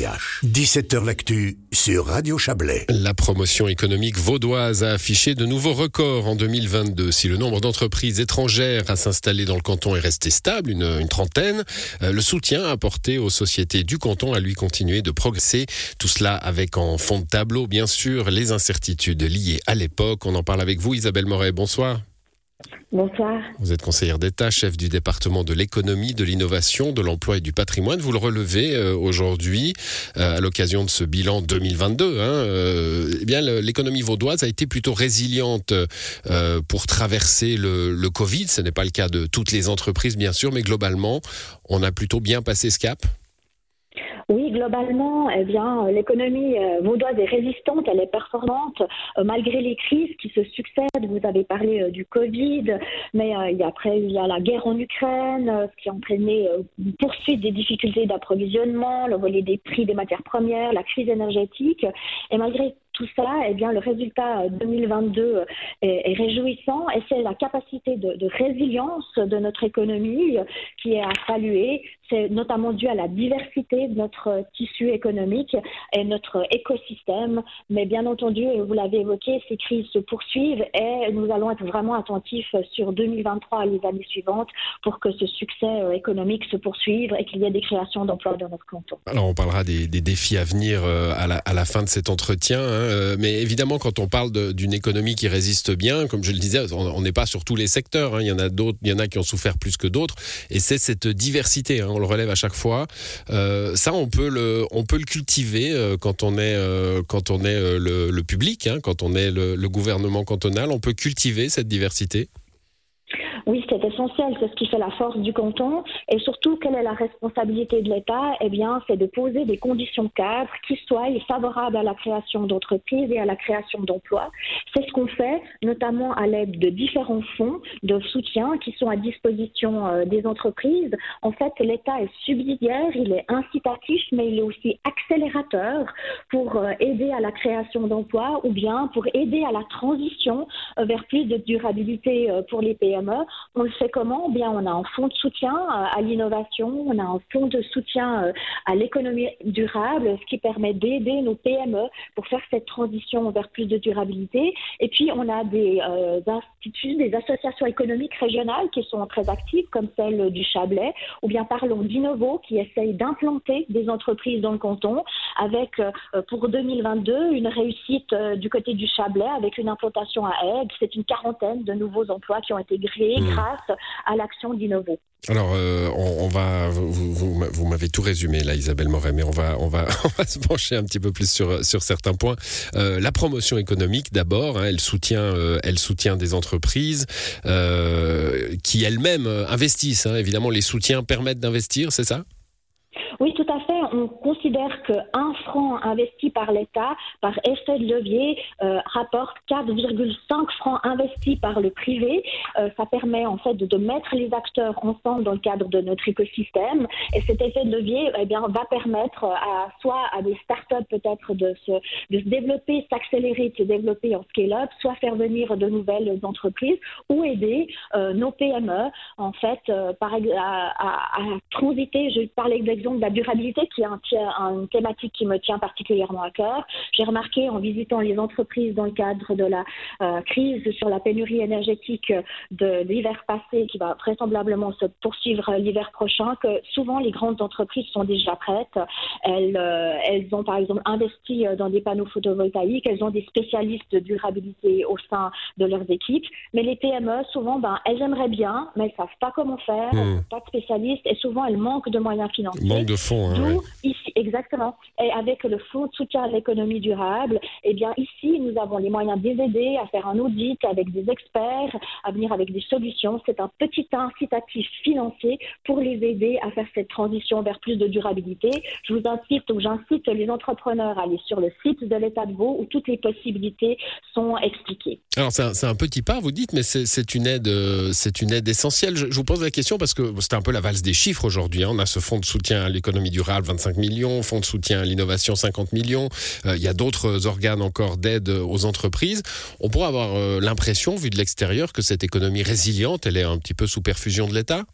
17h L'actu sur Radio Chablais. La promotion économique vaudoise a affiché de nouveaux records en 2022. Si le nombre d'entreprises étrangères à s'installer dans le canton est resté stable, une, trentaine, euh, le soutien apporté aux sociétés du canton a lui continué de progresser. Tout cela avec en fond de tableau, bien sûr, les incertitudes liées à l'époque. On en parle avec vous, Isabelle Moret. Bonsoir. Bonsoir. Vous êtes conseillère d'État, chef du département de l'économie, de l'innovation, de l'emploi et du patrimoine. Vous le relevez euh, aujourd'hui euh, à l'occasion de ce bilan 2022. Hein, euh, eh bien, l'économie vaudoise a été plutôt résiliente pour traverser le, le Covid. Ce n'est pas le cas de toutes les entreprises, bien sûr, mais globalement, on a plutôt bien passé ce cap. Oui, globalement, eh bien, l'économie euh, vaudoise est résistante, elle est performante euh, malgré les crises qui se succèdent. Vous avez parlé euh, du Covid, mais après il y a la guerre en Ukraine, ce qui a entraîné une poursuite des difficultés d'approvisionnement, le volet des prix des matières premières, la crise énergétique. Et malgré tout ça, eh bien, le résultat 2022 euh, est, réjouissant et c'est la capacité de, résilience de notre économie qui est à saluer. C'est notamment dû à la diversité de notre tissu économique et notre écosystème. Mais bien entendu, vous l'avez évoqué, ces crises se poursuivent et nous allons être vraiment attentifs sur 2023 et les années suivantes pour que ce succès euh, économique se poursuive et qu'il y ait des créations d'emplois dans notre canton. Alors, on parlera des, défis à venir euh, à la, fin de cet entretien. Hein. Euh, mais évidemment, quand on parle d'une économie qui résiste bien, comme je le disais, on n'est pas sur tous les secteurs. Hein. Il y en a d'autres, il y en a qui ont souffert plus que d'autres. Et c'est cette diversité. Hein. Le relève à chaque fois. Euh, ça, on peut le, on peut le cultiver euh, quand on est, quand on est le, public, hein, quand on est le gouvernement cantonal. On peut cultiver cette diversité. Oui, c'est essentiel, c'est ce qui fait la force du canton. Et surtout, quelle est la responsabilité de l'État? Eh bien, c'est de poser des conditions cadres qui soient favorables à la création d'entreprises et à la création d'emplois. C'est ce qu'on fait, notamment à l'aide de différents fonds de soutien qui sont à disposition euh, des entreprises. En fait, l'État est subsidiaire, il est incitatif, mais il est aussi accélérateur pour euh, aider à la création d'emplois ou bien pour aider à la transition euh, vers plus de durabilité pour les PME on le fait comment? Eh on a un fonds de soutien euh, à l'innovation, on a un fonds de soutien euh, à l'économie durable, ce qui permet d'aider nos PME pour faire cette transition vers plus de durabilité. Et puis, on a des euh, instituts, des associations économiques régionales qui sont très actives, comme celle du Chablais, ou bien parlons d'Innovo, qui essaye d'implanter des entreprises dans le canton, avec pour 2022 une réussite du côté du Chablais, avec une implantation à Aigues. C'est une quarantaine de nouveaux emplois qui ont été créés Mmh. grâce à l'action d'Innovo. Alors, euh, on, va, vous, m'avez tout résumé là, Isabelle Moret, mais on va, on va, se pencher un petit peu plus sur, sur certains points. Euh, la promotion économique, d'abord, hein, elle soutient, euh, elle soutient des entreprises qui elles-mêmes investissent. Hein. Évidemment, les soutiens permettent d'investir, c'est ça? Oui, tout à fait. On considère qu'un franc investi par l'État, par effet de levier, euh, rapporte 4,5 francs investis par le privé. Euh, ça permet en fait de, mettre les acteurs ensemble dans le cadre de notre écosystème. Et cet effet de levier eh bien, va permettre à soit à des startups peut-être de se, de développer, s'accélérer, de se développer en scale-up, soit faire venir de nouvelles entreprises ou aider euh, nos PME en fait à, transiter. Je parlais d'exemple la durabilité, est un, une thématique qui me tient particulièrement à cœur. J'ai remarqué en visitant les entreprises dans le cadre de la euh, crise sur la pénurie énergétique de l'hiver passé, qui va vraisemblablement se poursuivre l'hiver prochain, que souvent les grandes entreprises sont déjà prêtes. Elles, euh, elles ont par exemple investi euh, dans des panneaux photovoltaïques, elles ont des spécialistes de durabilité au sein de leurs équipes. Mais les PME, souvent, ben, elles aimeraient bien, mais elles ne savent pas comment faire, elles mmh. pas de spécialistes et souvent elles manquent de moyens financiers de fonds. Hein, ici, exactement. Et avec le fonds de soutien à l'économie durable, eh bien ici, nous avons les moyens de les aider à faire un audit avec des experts, à venir avec des solutions. C'est un petit incitatif financier pour les aider à faire cette transition vers plus de durabilité. Je vous incite ou j'incite les entrepreneurs à aller sur le site de l'État de Vaud où toutes les possibilités sont expliquées. Alors c'est un, petit pas, vous dites, mais c'est une aide, euh, c'est une aide essentielle. Je, vous pose la question parce que c'est un peu la valse des chiffres aujourd'hui. Hein. On a ce fonds de soutien à l'économie durable, 25 millions, fonds de soutien à l'innovation, 50 millions. Euh, il y a d'autres organes encore d'aide aux entreprises. On pourrait avoir euh, l'impression, vu de l'extérieur, que cette économie résiliente, elle est un petit peu sous perfusion de l'État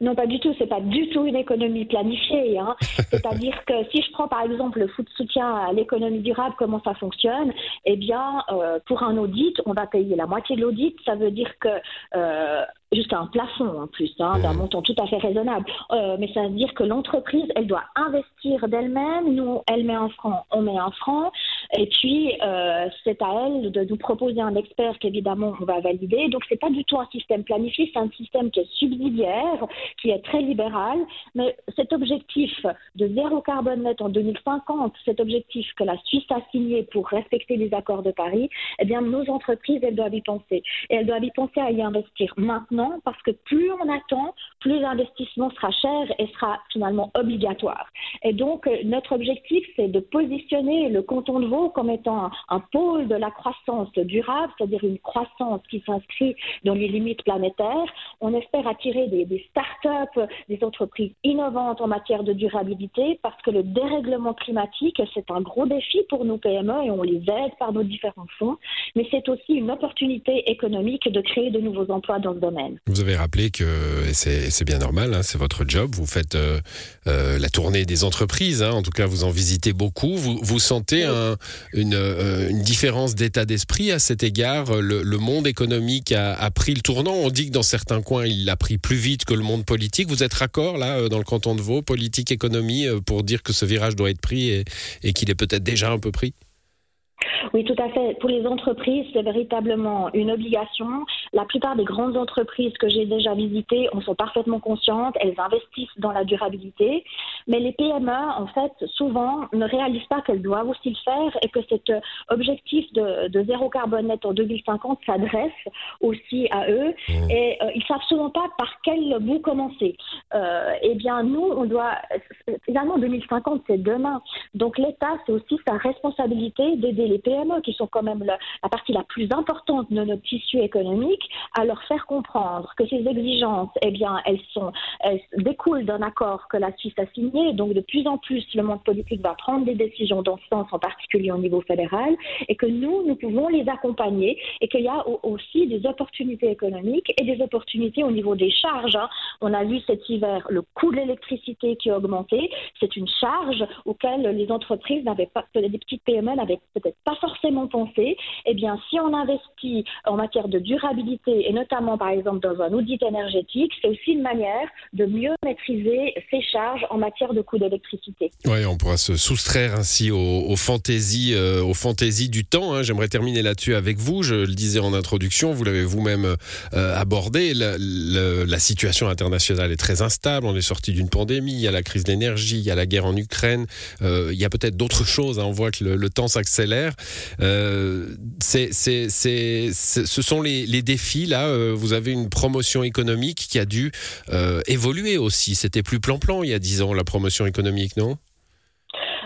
Non, pas du tout. C'est pas du tout une économie planifiée. Hein. C'est-à-dire que si je prends par exemple le foot soutien à l'économie durable, comment ça fonctionne? Eh bien, euh, pour un audit, on va payer la moitié de l'audit. Ça veut dire que euh, jusqu'à un plafond en plus, hein, d'un montant tout à fait raisonnable. Euh, mais ça veut dire que l'entreprise, elle doit investir d'elle-même. Nous, elle met un franc, on met un franc. Et puis, euh, c'est à elle de nous proposer un expert qu'évidemment on va valider. Donc, c'est pas du tout un système planifié, c'est un système qui est subsidiaire, qui est très libéral. Mais cet objectif de zéro carbone net en 2050, cet objectif que la Suisse a signé pour respecter les accords de Paris, eh bien, nos entreprises, elles doivent y penser. Et elles doivent y penser à y investir maintenant parce que plus on attend, plus l'investissement sera cher et sera finalement obligatoire. Et donc, euh, notre objectif, c'est de positionner le canton de Vaud comme étant un, pôle de la croissance durable, c'est-à-dire une croissance qui s'inscrit dans les limites planétaires. On espère attirer des, des start-up, des entreprises innovantes en matière de durabilité parce que le dérèglement climatique, c'est un gros défi pour nos PME et on les aide par nos différents fonds. Mais c'est aussi une opportunité économique de créer de nouveaux emplois dans ce domaine. Vous avez rappelé que, c'est bien normal, hein, c'est votre job, vous faites euh, euh, la tournée des entreprises, hein, en tout cas vous en visitez beaucoup. Vous, vous sentez un, une, euh, une, différence d'état d'esprit à cet égard le, monde économique a, pris le tournant. On dit que dans certains coins, il l'a pris plus vite que le monde politique. Vous êtes raccord là, dans le canton de Vaud, politique, économie, pour dire que ce virage doit être pris et, et qu'il est peut-être déjà un peu pris? Oui, tout à fait. Pour les entreprises, c'est véritablement une obligation. La plupart des grandes entreprises que j'ai déjà visitées en sont parfaitement conscientes. Elles investissent dans la durabilité. Mais les PME, en fait, souvent ne réalisent pas qu'elles doivent aussi le faire et que cet objectif de, zéro carbone net en 2050 s'adresse aussi à eux. Mmh. Et euh, ils savent souvent pas par quel bout commencer. Euh, eh bien, nous, on doit. Finalement, 2050, c'est demain. Donc, l'État, c'est aussi sa responsabilité d'aider les PME, qui sont quand même la, partie la plus importante de notre tissu économique, à leur faire comprendre que ces exigences, eh bien, elles, sont, elles découlent d'un accord que la Suisse a signé. Donc, de plus en plus, le monde politique va prendre des décisions dans ce sens, en particulier au niveau fédéral, et que nous, nous pouvons les accompagner, et qu'il y a aussi des opportunités économiques et des opportunités au niveau des charges. Hein. On a vu cet hiver le coût de l'électricité qui a augmenté. C'est une charge auquel les entreprises n'avaient pas, les petites PME n'avaient peut-être pas forcément pensé, eh bien, si on investit en matière de durabilité et notamment, par exemple, dans un audit énergétique, c'est aussi une manière de mieux maîtriser ses charges en matière de coûts d'électricité. Oui, on pourra se soustraire ainsi aux, fantaisies, euh, aux fantaisies du temps. Hein. J'aimerais terminer là-dessus avec vous. Je le disais en introduction, vous l'avez vous-même euh, abordé. La, situation internationale est très instable. On est sorti d'une pandémie. Il y a la crise de l'énergie, il y a la guerre en Ukraine. Euh, il y a peut-être d'autres choses. Hein. On voit que le, temps s'accélère. Euh, ce sont les, défis là. Euh, vous avez une promotion économique qui a dû euh, évoluer aussi. C'était plus plan-plan il y a dix ans la promotion économique, non?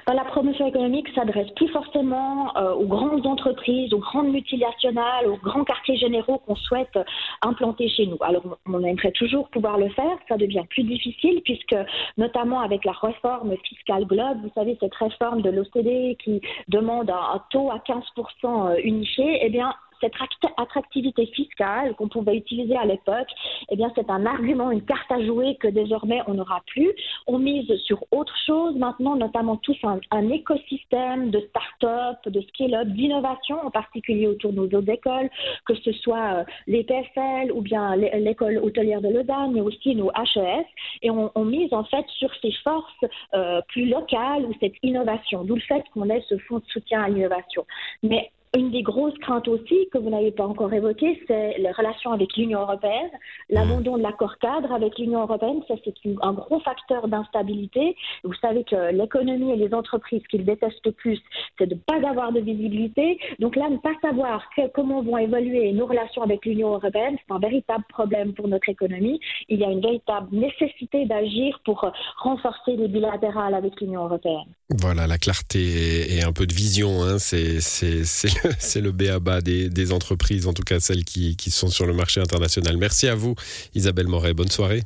La promotion économique s'adresse plus forcément euh, aux grandes entreprises, aux grandes multinationales, aux grands quartiers généraux qu'on souhaite implanter chez nous. Alors, on aimerait toujours pouvoir le faire, ça devient plus difficile puisque, notamment avec la réforme fiscale globe, vous savez, cette réforme de l'OCDE qui demande un, taux à 15% euh, unifié, eh bien, cette attractivité fiscale qu'on pouvait utiliser à l'époque, eh bien, c'est un argument, une carte à jouer que désormais on n'aura plus. On mise sur autre chose maintenant, notamment tous un, écosystème de start-up, de scale-up, d'innovation, en particulier autour de nos autres écoles, que ce soit euh, les PFL ou bien l'école hôtelière de Lausanne, mais aussi nos HES. Et on, mise en fait sur ces forces euh, plus locales ou cette innovation, d'où le fait qu'on ait ce fonds de soutien à l'innovation. Mais une des grosses craintes aussi que vous n'avez pas encore évoquées, c'est les relations avec l'Union européenne. L'abandon de l'accord cadre avec l'Union européenne, ça c'est un gros facteur d'instabilité. Vous savez que l'économie et les entreprises qu'ils détestent le plus, c'est de ne pas avoir de visibilité. Donc là, ne pas savoir comment vont évoluer nos relations avec l'Union européenne, c'est un véritable problème pour notre économie. Il y a une véritable nécessité d'agir pour renforcer les bilatérales avec l'Union européenne. Voilà, la clarté et un peu de vision, hein, c'est c'est le béaba des, des entreprises, en tout cas celles qui, qui sont sur le marché international. Merci à vous, Isabelle Moret. Bonne soirée.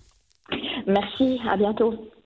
Merci, à bientôt.